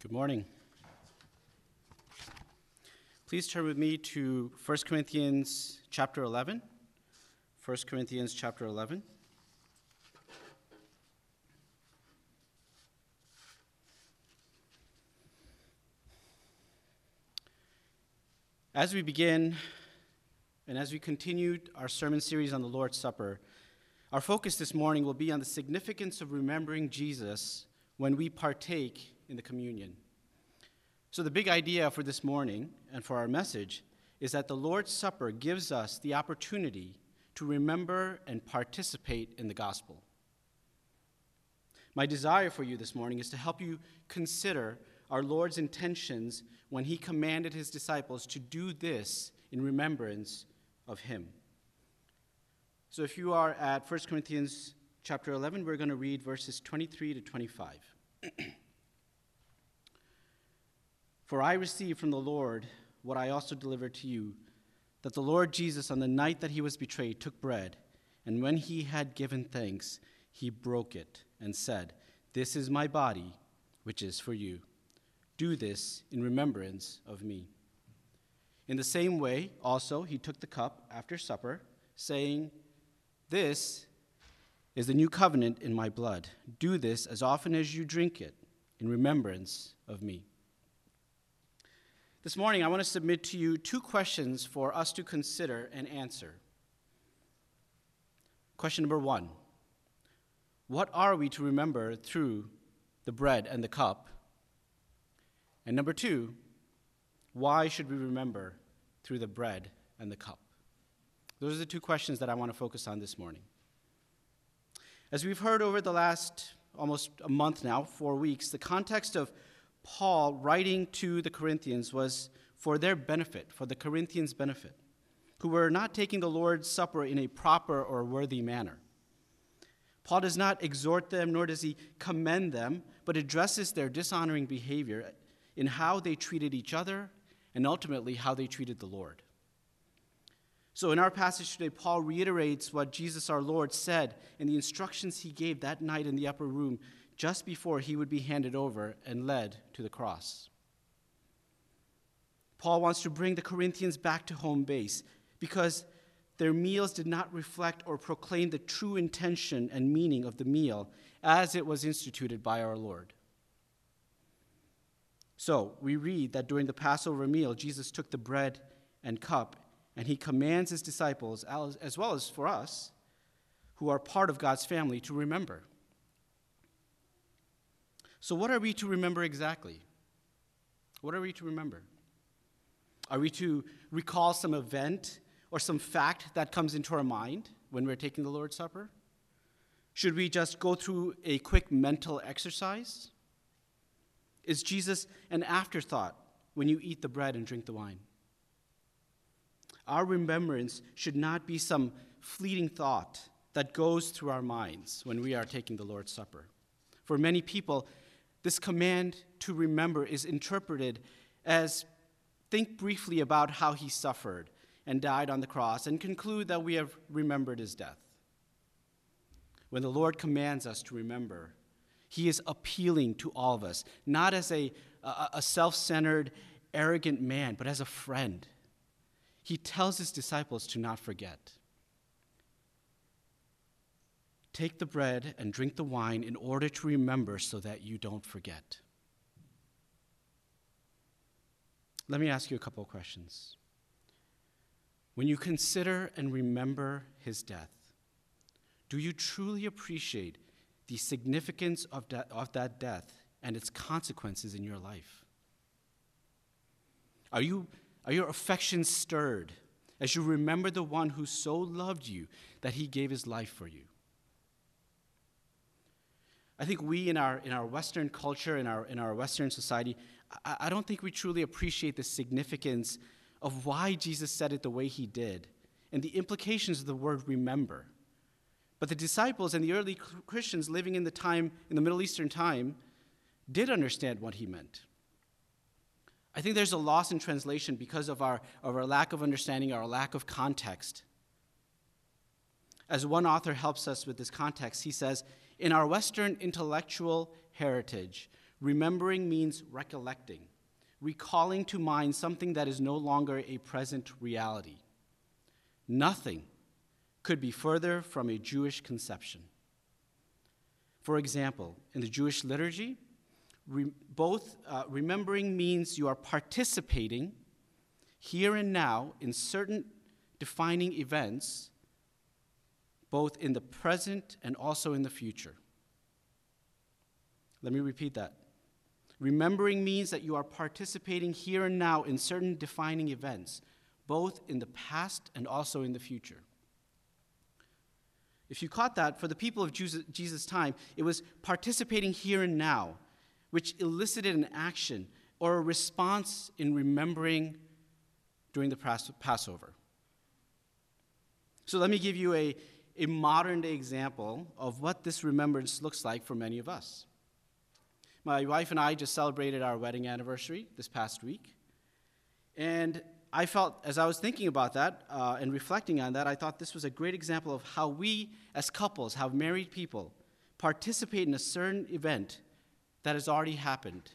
Good morning. Please turn with me to 1 Corinthians chapter 11. 1 Corinthians chapter 11. As we begin and as we continue our sermon series on the Lord's Supper, our focus this morning will be on the significance of remembering Jesus when we partake in the communion. So, the big idea for this morning and for our message is that the Lord's Supper gives us the opportunity to remember and participate in the gospel. My desire for you this morning is to help you consider our Lord's intentions when he commanded his disciples to do this in remembrance of him. So if you are at 1 Corinthians chapter 11, we're going to read verses 23 to 25. For I received from the Lord what I also delivered to you that the Lord Jesus, on the night that he was betrayed, took bread, and when he had given thanks, he broke it and said, This is my body, which is for you. Do this in remembrance of me. In the same way, also, he took the cup after supper, saying, This is the new covenant in my blood. Do this as often as you drink it in remembrance of me. This morning, I want to submit to you two questions for us to consider and answer. Question number one What are we to remember through the bread and the cup? And number two, why should we remember through the bread and the cup? Those are the two questions that I want to focus on this morning. As we've heard over the last almost a month now, four weeks, the context of Paul writing to the Corinthians was for their benefit, for the Corinthians' benefit, who were not taking the Lord's Supper in a proper or worthy manner. Paul does not exhort them, nor does he commend them, but addresses their dishonoring behavior in how they treated each other and ultimately how they treated the Lord. So, in our passage today, Paul reiterates what Jesus our Lord said in the instructions he gave that night in the upper room just before he would be handed over and led to the cross. Paul wants to bring the Corinthians back to home base because their meals did not reflect or proclaim the true intention and meaning of the meal as it was instituted by our Lord. So, we read that during the Passover meal, Jesus took the bread and cup, and he commands his disciples, as well as for us, who are part of God's family, to remember. So, what are we to remember exactly? What are we to remember? Are we to recall some event or some fact that comes into our mind when we're taking the Lord's Supper? Should we just go through a quick mental exercise? Is Jesus an afterthought when you eat the bread and drink the wine? Our remembrance should not be some fleeting thought that goes through our minds when we are taking the Lord's Supper. For many people, this command to remember is interpreted as think briefly about how he suffered and died on the cross and conclude that we have remembered his death. When the Lord commands us to remember, he is appealing to all of us, not as a, a, a self centered, arrogant man, but as a friend. He tells his disciples to not forget. Take the bread and drink the wine in order to remember so that you don't forget. Let me ask you a couple of questions. When you consider and remember his death, do you truly appreciate the significance of, de- of that death and its consequences in your life? Are, you, are your affections stirred as you remember the one who so loved you that he gave his life for you? I think we in our, in our Western culture, in our, in our Western society, I, I don't think we truly appreciate the significance of why Jesus said it the way he did and the implications of the word remember. But the disciples and the early Christians living in the time, in the Middle Eastern time, did understand what he meant. I think there's a loss in translation because of our, of our lack of understanding, our lack of context. As one author helps us with this context, he says, in our Western intellectual heritage, Remembering means recollecting, recalling to mind something that is no longer a present reality. Nothing could be further from a Jewish conception. For example, in the Jewish liturgy, re- both uh, remembering means you are participating here and now in certain defining events, both in the present and also in the future. Let me repeat that. Remembering means that you are participating here and now in certain defining events, both in the past and also in the future. If you caught that, for the people of Jesus' time, it was participating here and now, which elicited an action or a response in remembering during the Passover. So let me give you a, a modern day example of what this remembrance looks like for many of us. My wife and I just celebrated our wedding anniversary this past week. And I felt, as I was thinking about that uh, and reflecting on that, I thought this was a great example of how we, as couples, how married people, participate in a certain event that has already happened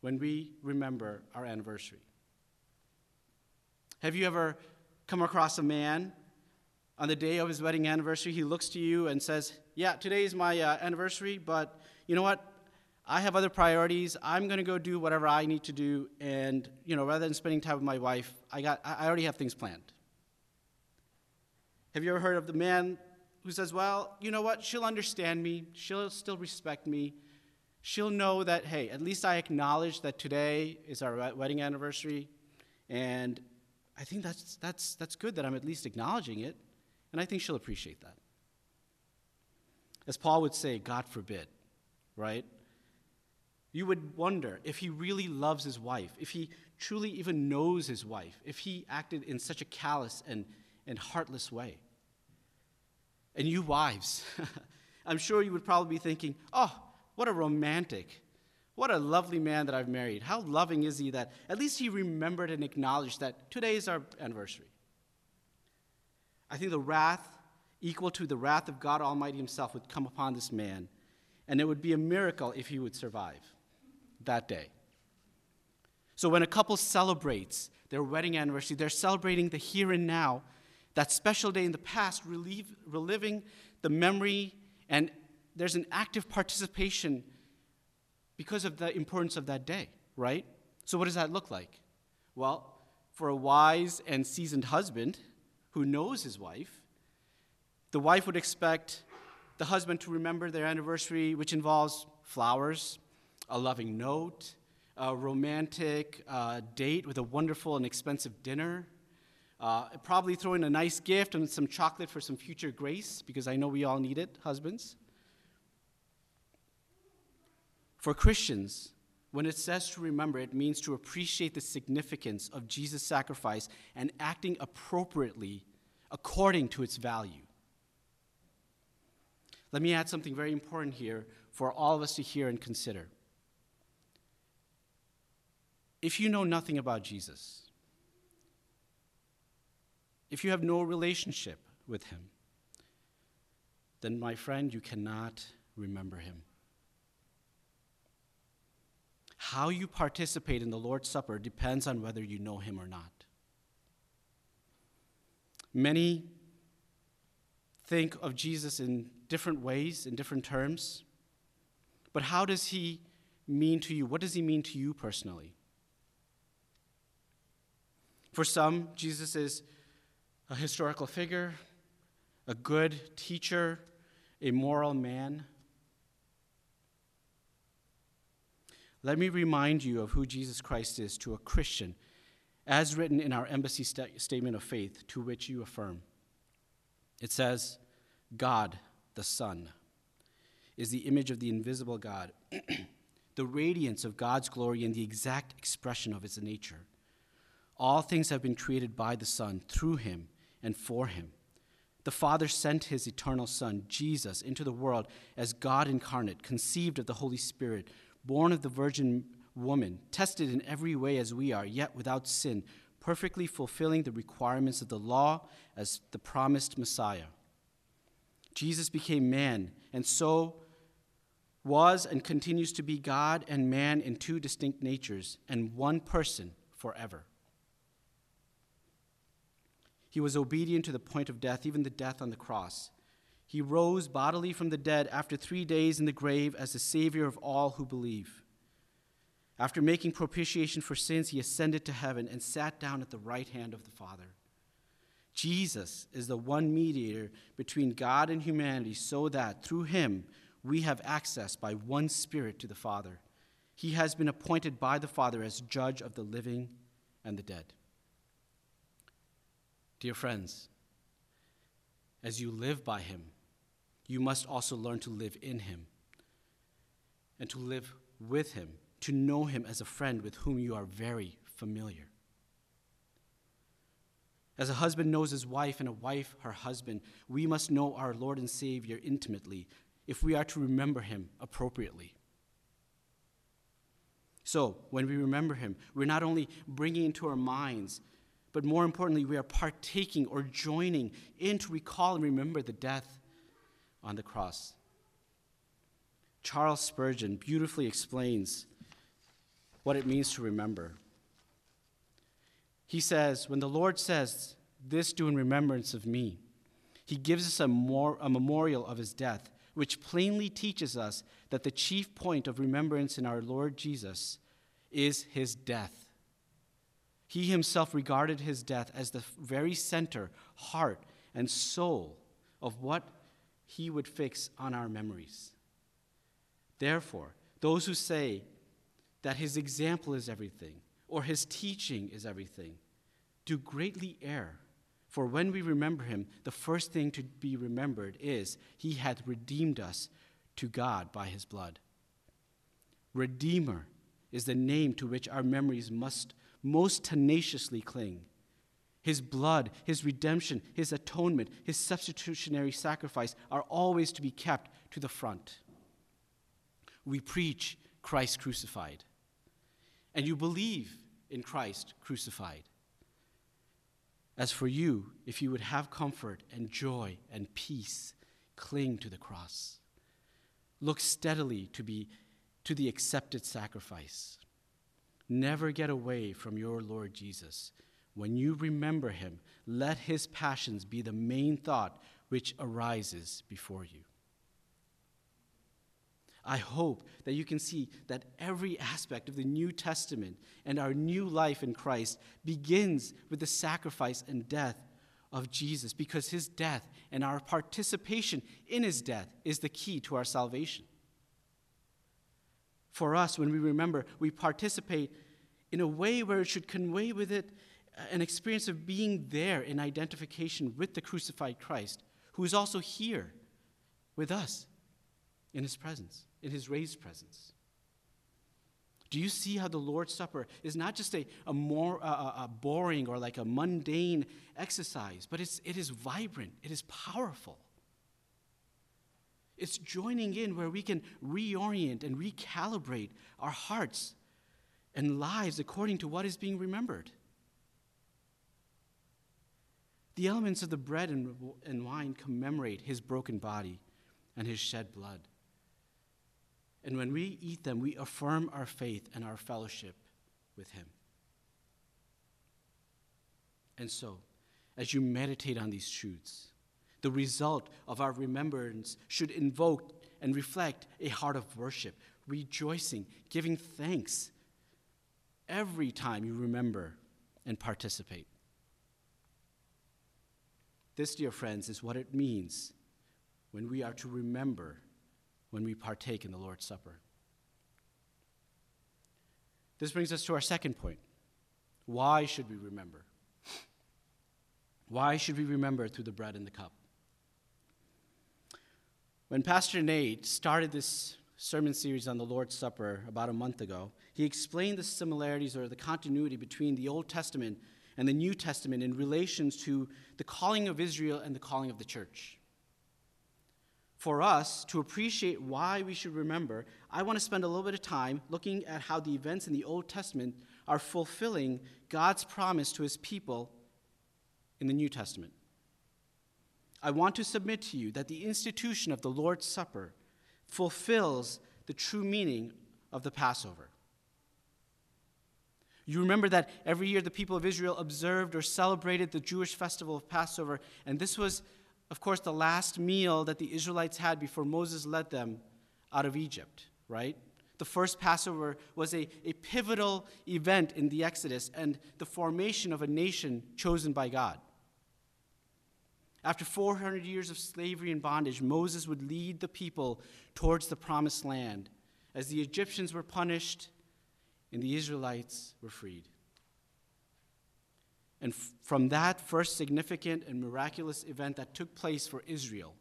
when we remember our anniversary. Have you ever come across a man on the day of his wedding anniversary? He looks to you and says, Yeah, today is my uh, anniversary, but you know what? I have other priorities. I'm going to go do whatever I need to do. And, you know, rather than spending time with my wife, I, got, I already have things planned. Have you ever heard of the man who says, well, you know what? She'll understand me. She'll still respect me. She'll know that, hey, at least I acknowledge that today is our wedding anniversary. And I think that's, that's, that's good that I'm at least acknowledging it. And I think she'll appreciate that. As Paul would say, God forbid, right? You would wonder if he really loves his wife, if he truly even knows his wife, if he acted in such a callous and, and heartless way. And you wives, I'm sure you would probably be thinking, oh, what a romantic, what a lovely man that I've married. How loving is he that at least he remembered and acknowledged that today is our anniversary. I think the wrath equal to the wrath of God Almighty Himself would come upon this man, and it would be a miracle if he would survive that day. So when a couple celebrates their wedding anniversary, they're celebrating the here and now, that special day in the past, relieve, reliving the memory, and there's an active participation because of the importance of that day, right? So what does that look like? Well, for a wise and seasoned husband who knows his wife, the wife would expect the husband to remember their anniversary, which involves flowers, a loving note, a romantic uh, date with a wonderful and expensive dinner, uh, probably throw in a nice gift and some chocolate for some future grace, because I know we all need it, husbands. For Christians, when it says to remember, it means to appreciate the significance of Jesus' sacrifice and acting appropriately according to its value. Let me add something very important here for all of us to hear and consider if you know nothing about Jesus, if you have no relationship with him, then, my friend, you cannot remember him. How you participate in the Lord's Supper depends on whether you know him or not. Many think of Jesus in different ways, in different terms, but how does he mean to you? What does he mean to you personally? For some, Jesus is a historical figure, a good teacher, a moral man. Let me remind you of who Jesus Christ is to a Christian, as written in our EFCA st- statement of faith, to which you affirm. It says, God, the Son, is the image of the invisible God, the radiance of God's glory and the exact expression of his nature. All things have been created by the Son, through him, and for him. The Father sent his eternal Son, Jesus, into the world as God incarnate, conceived of the Holy Spirit, born of the Virgin woman, tested in every way as we are, yet without sin, perfectly fulfilling the requirements of the law as the promised Messiah. Jesus became man, and so was and continues to be God and man in two distinct natures and one person forever. He was obedient to the point of death, even the death on the cross. He rose bodily from the dead after three days in the grave as the Savior of all who believe. After making propitiation for sins, he ascended to heaven and sat down at the right hand of the Father. Jesus is the one mediator between God and humanity, so that through him we have access by one Spirit to the Father. He has been appointed by the Father as judge of the living and the dead. Dear friends, as you live by him, you must also learn to live in him and to live with him, to know him as a friend with whom you are very familiar. As a husband knows his wife and a wife her husband, we must know our Lord and Savior intimately if we are to remember him appropriately. So, when we remember him, we're not only bringing into our minds, but more importantly, we are partaking or joining in to recall and remember the death on the cross. Charles Spurgeon beautifully explains what it means to remember. He says, When the Lord says, This do in remembrance of me, he gives us a, more, a memorial of his death which plainly teaches us that the chief point of remembrance in our Lord Jesus is his death. He himself regarded his death as the very center, heart, and soul of what he would fix on our memories. Therefore, those who say that his example is everything or his teaching is everything do greatly err for when we remember him, the first thing to be remembered is he hath redeemed us to God by his blood. Redeemer is the name to which our memories must most tenaciously cling. His blood, his redemption, his atonement, his substitutionary sacrifice are always to be kept to the front. We preach Christ crucified, and you believe in Christ crucified. As for you, if you would have comfort and joy and peace, cling to the cross. Look steadily to be to the accepted sacrifice. Never get away from your Lord Jesus. When you remember him, let his passions be the main thought which arises before you. I hope that you can see that every aspect of the New Testament and our new life in Christ begins with the sacrifice and death of Jesus because his death and our participation in his death is the key to our salvation. For us, when we remember, we participate in a way where it should convey with it an experience of being there in identification with the crucified Christ, who is also here with us in his presence in his raised presence. Do you see how the Lord's Supper is not just a, a more a, a boring or like a mundane exercise, but it's, it is vibrant, it is powerful. It's joining in where we can reorient and recalibrate our hearts and lives according to what is being remembered. The elements of the bread and, wine commemorate his broken body and his shed blood. And when we eat them, we affirm our faith and our fellowship with Him. And so, as you meditate on these truths, the result of our remembrance should invoke and reflect a heart of worship, rejoicing, giving thanks every time you remember and participate. This, dear friends, is what it means when we are to remember when we partake in the Lord's Supper. This brings us to our second point. Why should we remember? Why should we remember through the bread and the cup? When Pastor Nate started this sermon series on the Lord's Supper about a month ago, he explained the similarities or the continuity between the Old Testament and the New Testament in relations to the calling of Israel and the calling of the church for us to appreciate why we should remember, I want to spend a little bit of time looking at how the events in the Old Testament are fulfilling God's promise to his people in the New Testament. I want to submit to you that the institution of the Lord's Supper fulfills the true meaning of the Passover. You remember that every year the people of Israel observed or celebrated the Jewish festival of Passover, and this was, of course, the last meal that the Israelites had before Moses led them out of Egypt, right? The first Passover was a, a pivotal event in the Exodus and the formation of a nation chosen by God. After 400 years of slavery and bondage, Moses would lead the people towards the promised land as the Egyptians were punished and the Israelites were freed. And from that first significant and miraculous event that took place for Israel,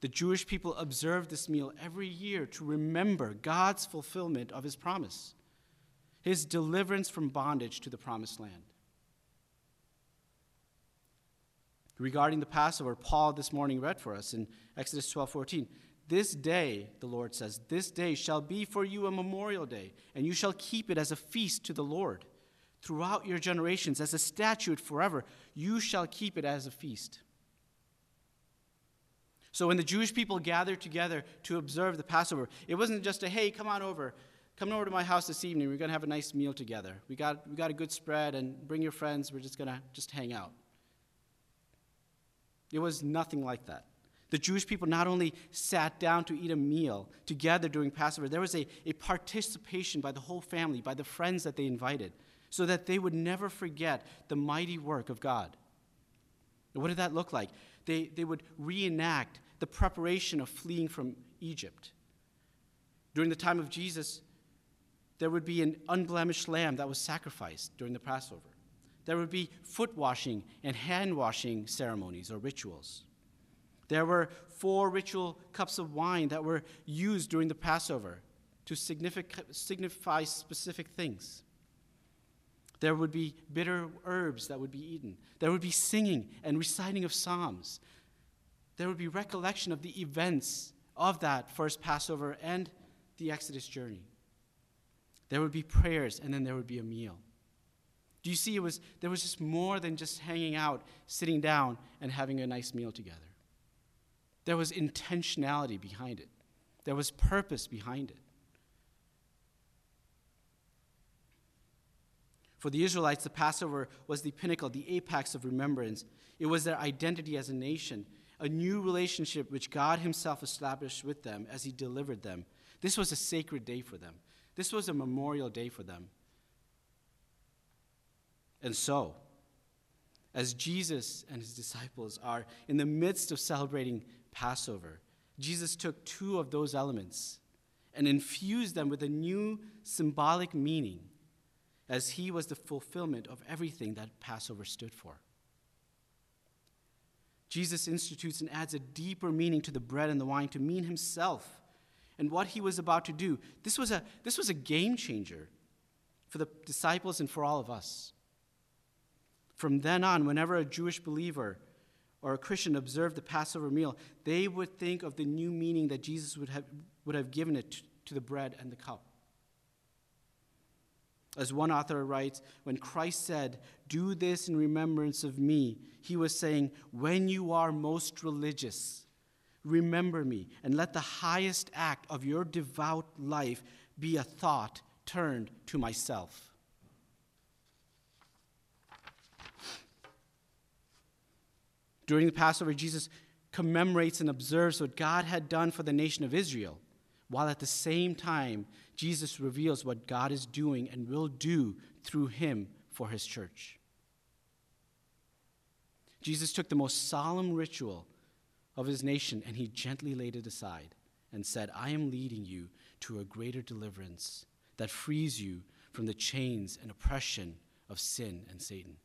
the Jewish people observed this meal every year to remember God's fulfillment of his promise, his deliverance from bondage to the promised land. Regarding the Passover, Paul this morning read for us in Exodus 12 14. This day, the Lord says, this day shall be for you a memorial day, and you shall keep it as a feast to the Lord. Throughout your generations, as a statute forever, you shall keep it as a feast. So when the Jewish people gathered together to observe the Passover, it wasn't just a, hey, come on over. Come over to my house this evening. We're going to have a nice meal together. We got, we got a good spread, and bring your friends. We're just going to just hang out. It was nothing like that. The Jewish people not only sat down to eat a meal together during Passover, there was a, a participation by the whole family, by the friends that they invited, so that they would never forget the mighty work of God. what did that look like? They, they would reenact the preparation of fleeing from Egypt. During the time of Jesus, there would be an unblemished lamb that was sacrificed during the Passover. There would be foot washing and hand washing ceremonies or rituals. There were four ritual cups of wine that were used during the Passover to signify specific things. There would be bitter herbs that would be eaten. There would be singing and reciting of psalms. There would be recollection of the events of that first Passover and the Exodus journey. There would be prayers, and then there would be a meal. Do you see, it was, there was just more than just hanging out, sitting down, and having a nice meal together. There was intentionality behind it, there was purpose behind it. For the Israelites, the Passover was the pinnacle, the apex of remembrance. It was their identity as a nation, a new relationship which God Himself established with them as He delivered them. This was a sacred day for them, this was a memorial day for them. And so, as Jesus and His disciples are in the midst of celebrating Passover, Jesus took two of those elements and infused them with a new symbolic meaning as he was the fulfillment of everything that Passover stood for. Jesus institutes and adds a deeper meaning to the bread and the wine to mean himself and what he was about to do. This was a, this was a game changer for the disciples and for all of us. From then on, whenever a Jewish believer or a Christian observed the Passover meal, they would think of the new meaning that Jesus would have, would have given it to the bread and the cup. As one author writes, when Christ said, Do this in remembrance of me, he was saying, When you are most religious, remember me, and let the highest act of your devout life be a thought turned to myself. During the Passover, Jesus commemorates and observes what God had done for the nation of Israel, while at the same time Jesus reveals what God is doing and will do through him for his church. Jesus took the most solemn ritual of his nation and he gently laid it aside and said, I am leading you to a greater deliverance that frees you from the chains and oppression of sin and Satan.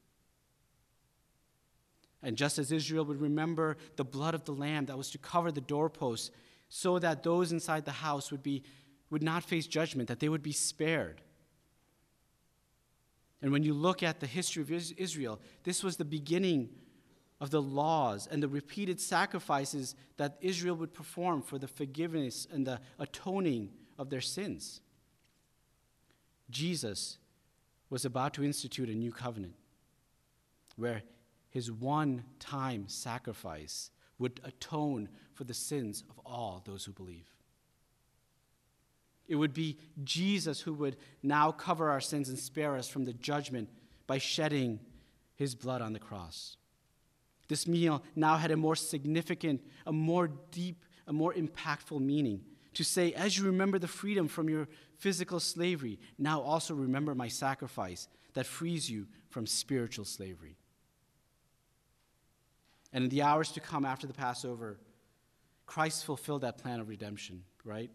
And just as Israel would remember the blood of the lamb that was to cover the doorposts, so that those inside the house would be would not face judgment, that they would be spared. And when you look at the history of Israel, this was the beginning of the laws and the repeated sacrifices that Israel would perform for the forgiveness and the atoning of their sins. Jesus was about to institute a new covenant where his one time sacrifice would atone for the sins of all those who believe. It would be Jesus who would now cover our sins and spare us from the judgment by shedding his blood on the cross. This meal now had a more significant, a more deep, a more impactful meaning. To say, as you remember the freedom from your physical slavery, now also remember my sacrifice that frees you from spiritual slavery. And in the hours to come after the Passover, Christ fulfilled that plan of redemption, right?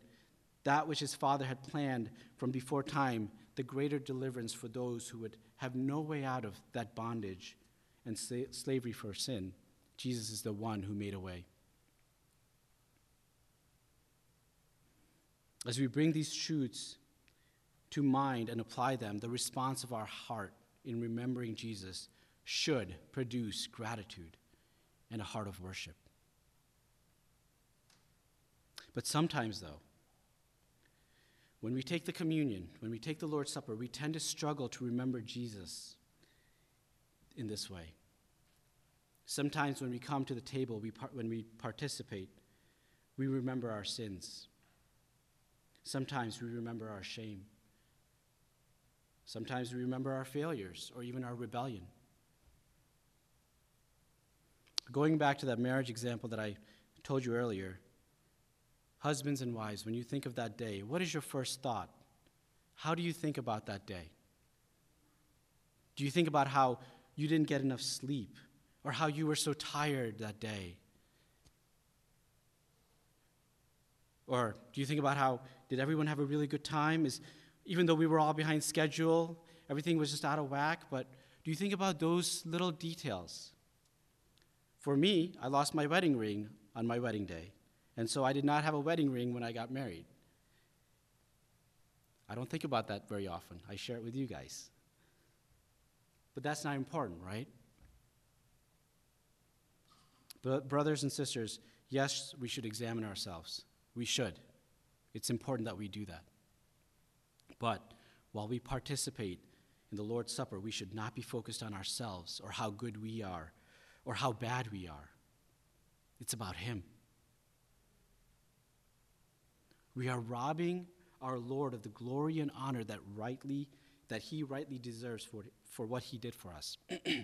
That which his Father had planned from before time, the greater deliverance for those who would have no way out of that bondage and slavery for sin. Jesus is the one who made a way. As we bring these truths to mind and apply them, the response of our heart in remembering Jesus should produce gratitude and a heart of worship. But sometimes, though, when we take the communion, when we take the Lord's Supper, we tend to struggle to remember Jesus in this way. Sometimes when we come to the table, we par- when we participate, we remember our sins. Sometimes we remember our shame. Sometimes we remember our failures or even our rebellion. Going back to that marriage example that I told you earlier, husbands and wives, when you think of that day, what is your first thought? How do you think about that day? Do you think about how you didn't get enough sleep or how you were so tired that day? Or do you think about how did everyone have a really good time? Is even though we were all behind schedule, everything was just out of whack, but do you think about those little details? For me, I lost my wedding ring on my wedding day, and so I did not have a wedding ring when I got married. I don't think about that very often. I share it with you guys. But that's not important, right? But brothers and sisters, yes, we should examine ourselves. We should. It's important that we do that. But while we participate in the Lord's Supper, we should not be focused on ourselves or how good we are or how bad we are. It's about Him. We are robbing our Lord of the glory and honor that rightly that he rightly deserves for, for what he did for us.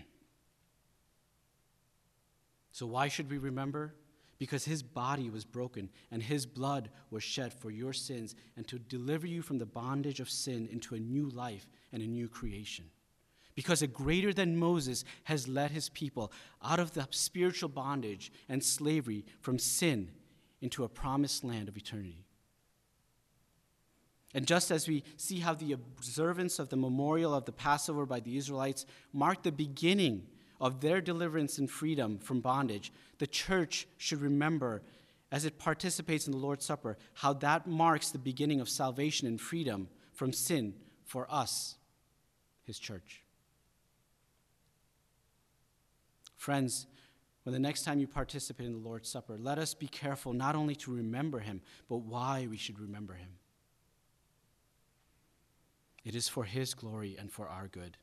so why should we remember? Because his body was broken and his blood was shed for your sins and to deliver you from the bondage of sin into a new life and a new creation because a greater than Moses has led his people out of the spiritual bondage and slavery from sin into a promised land of eternity. And just as we see how the observance of the memorial of the Passover by the Israelites marked the beginning of their deliverance and freedom from bondage, the church should remember, as it participates in the Lord's Supper, how that marks the beginning of salvation and freedom from sin for us, his church. Friends, when the next time you participate in the Lord's Supper, let us be careful not only to remember him, but why we should remember him. It is for his glory and for our good.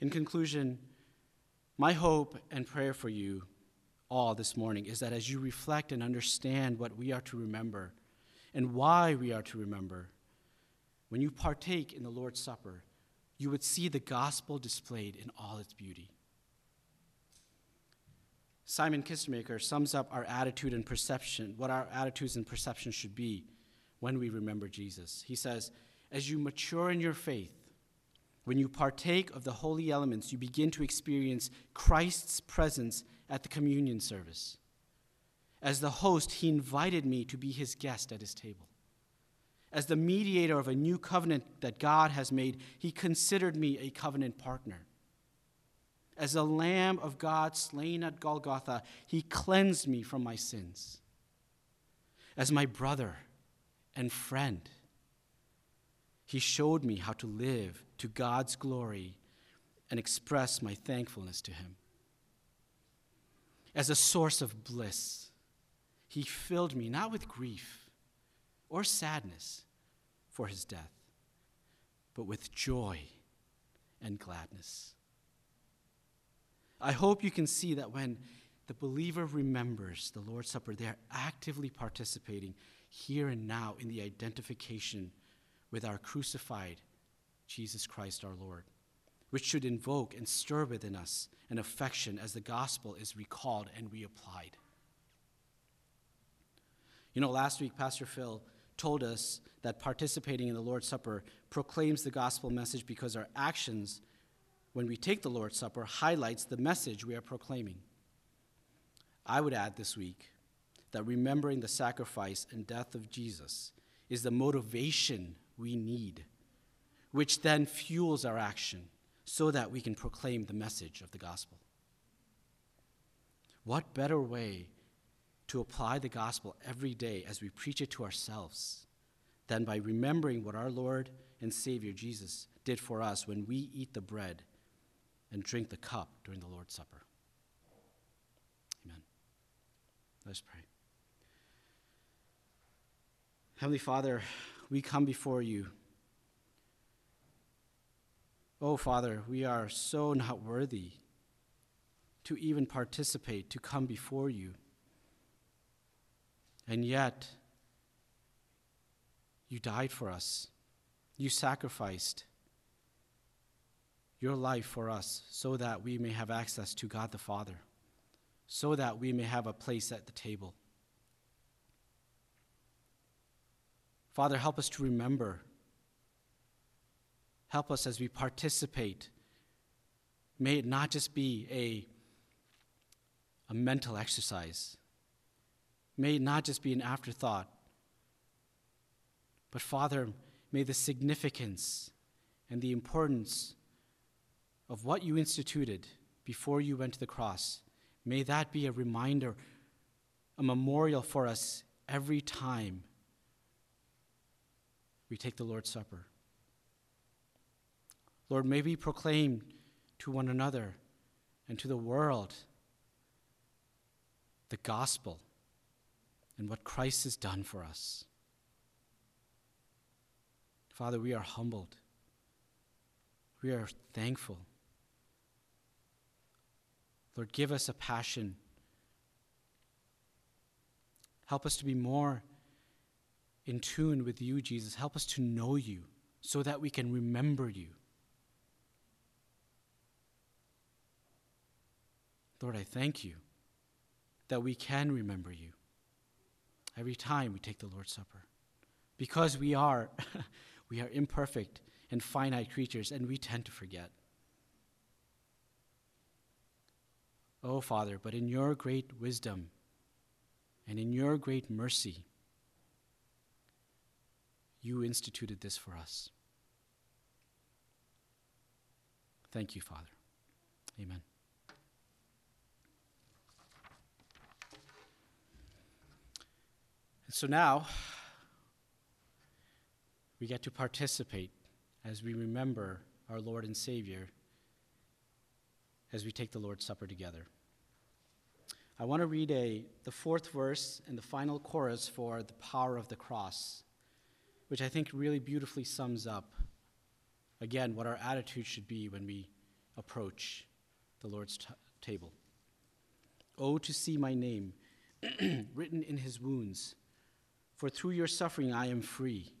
In conclusion, my hope and prayer for you all this morning is that as you reflect and understand what we are to remember and why we are to remember, when you partake in the Lord's Supper, you would see the gospel displayed in all its beauty. Simon Kistemaker sums up our attitude and perception, what our attitudes and perceptions should be when we remember Jesus. He says, As you mature in your faith, when you partake of the holy elements, you begin to experience Christ's presence at the communion service. As the host, he invited me to be his guest at his table. As the mediator of a new covenant that God has made, he considered me a covenant partner. As a lamb of God slain at Golgotha, he cleansed me from my sins. As my brother and friend, he showed me how to live to God's glory and express my thankfulness to him. As a source of bliss, he filled me not with grief or sadness for his death, but with joy and gladness. I hope you can see that when the believer remembers the Lord's Supper, they are actively participating here and now in the identification with our crucified Jesus Christ our Lord, which should invoke and stir within us an affection as the gospel is recalled and reapplied. You know, last week, Pastor Phil told us that participating in the Lord's Supper proclaims the gospel message because our actions, when we take the Lord's Supper, highlights the message we are proclaiming. I would add this week that remembering the sacrifice and death of Jesus is the motivation we need, which then fuels our action so that we can proclaim the message of the gospel. What better way to apply the gospel every day as we preach it to ourselves than by remembering what our Lord and Savior Jesus did for us when we eat the bread and drink the cup during the Lord's Supper? Amen. Let's pray. Heavenly Father, we come before you. Oh, Father, we are so not worthy to even participate, to come before you. And yet, you died for us. You sacrificed your life for us so that we may have access to God the Father, so that we may have a place at the table. Father, help us to remember. Help us as we participate. May it not just be a, a mental exercise, may not just be an afterthought, but Father, may the significance and the importance of what you instituted before you went to the cross, may that be a reminder, a memorial for us every time we take the Lord's Supper. Lord, may we proclaim to one another and to the world the gospel and what Christ has done for us. Father, we are humbled. We are thankful. Lord, give us a passion. Help us to be more in tune with you, Jesus. Help us to know you so that we can remember you. Lord, I thank you that we can remember you every time we take the Lord's Supper. Because we are, we are imperfect and finite creatures, and we tend to forget. Oh, Father, but in your great wisdom and in your great mercy, you instituted this for us. Thank you, Father. Amen. So now we get to participate as we remember our Lord and Savior as we take the Lord's Supper together. I want to read a, the fourth verse and the final chorus for the power of the cross which I think really beautifully sums up, again, what our attitude should be when we approach the Lord's t- table. Oh, to see my name written in his wounds, for through your suffering I am free.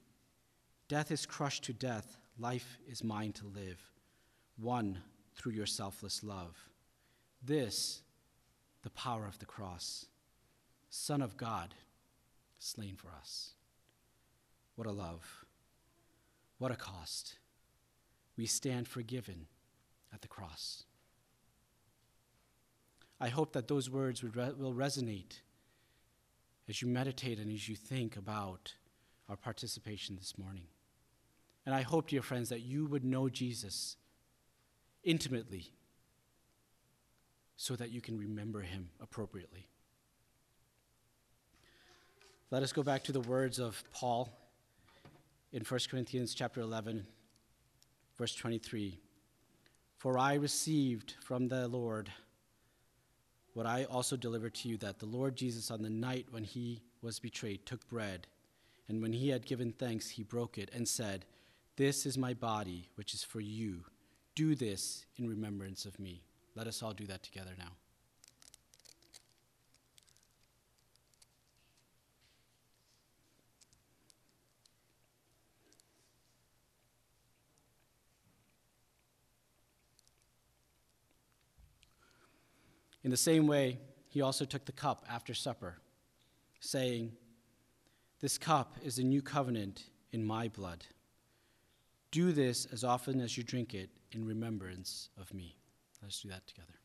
Death is crushed to death, life is mine to live, won through your selfless love. This, the power of the cross, Son of God, slain for us. What a love. What a cost. We stand forgiven at the cross. I hope that those words will resonate as you meditate and as you think about our participation this morning. And I hope, dear friends, that you would know Jesus intimately so that you can remember him appropriately. Let us go back to the words of Paul in 1 Corinthians chapter 11, verse 23. For I received from the Lord what I also delivered to you that the Lord Jesus, on the night when he was betrayed, took bread, and when he had given thanks, he broke it and said, This is my body, which is for you. Do this in remembrance of me. Let us all do that together now. In the same way, he also took the cup after supper, saying, This cup is the new covenant in my blood. Do this as often as you drink it in remembrance of me. Let's do that together.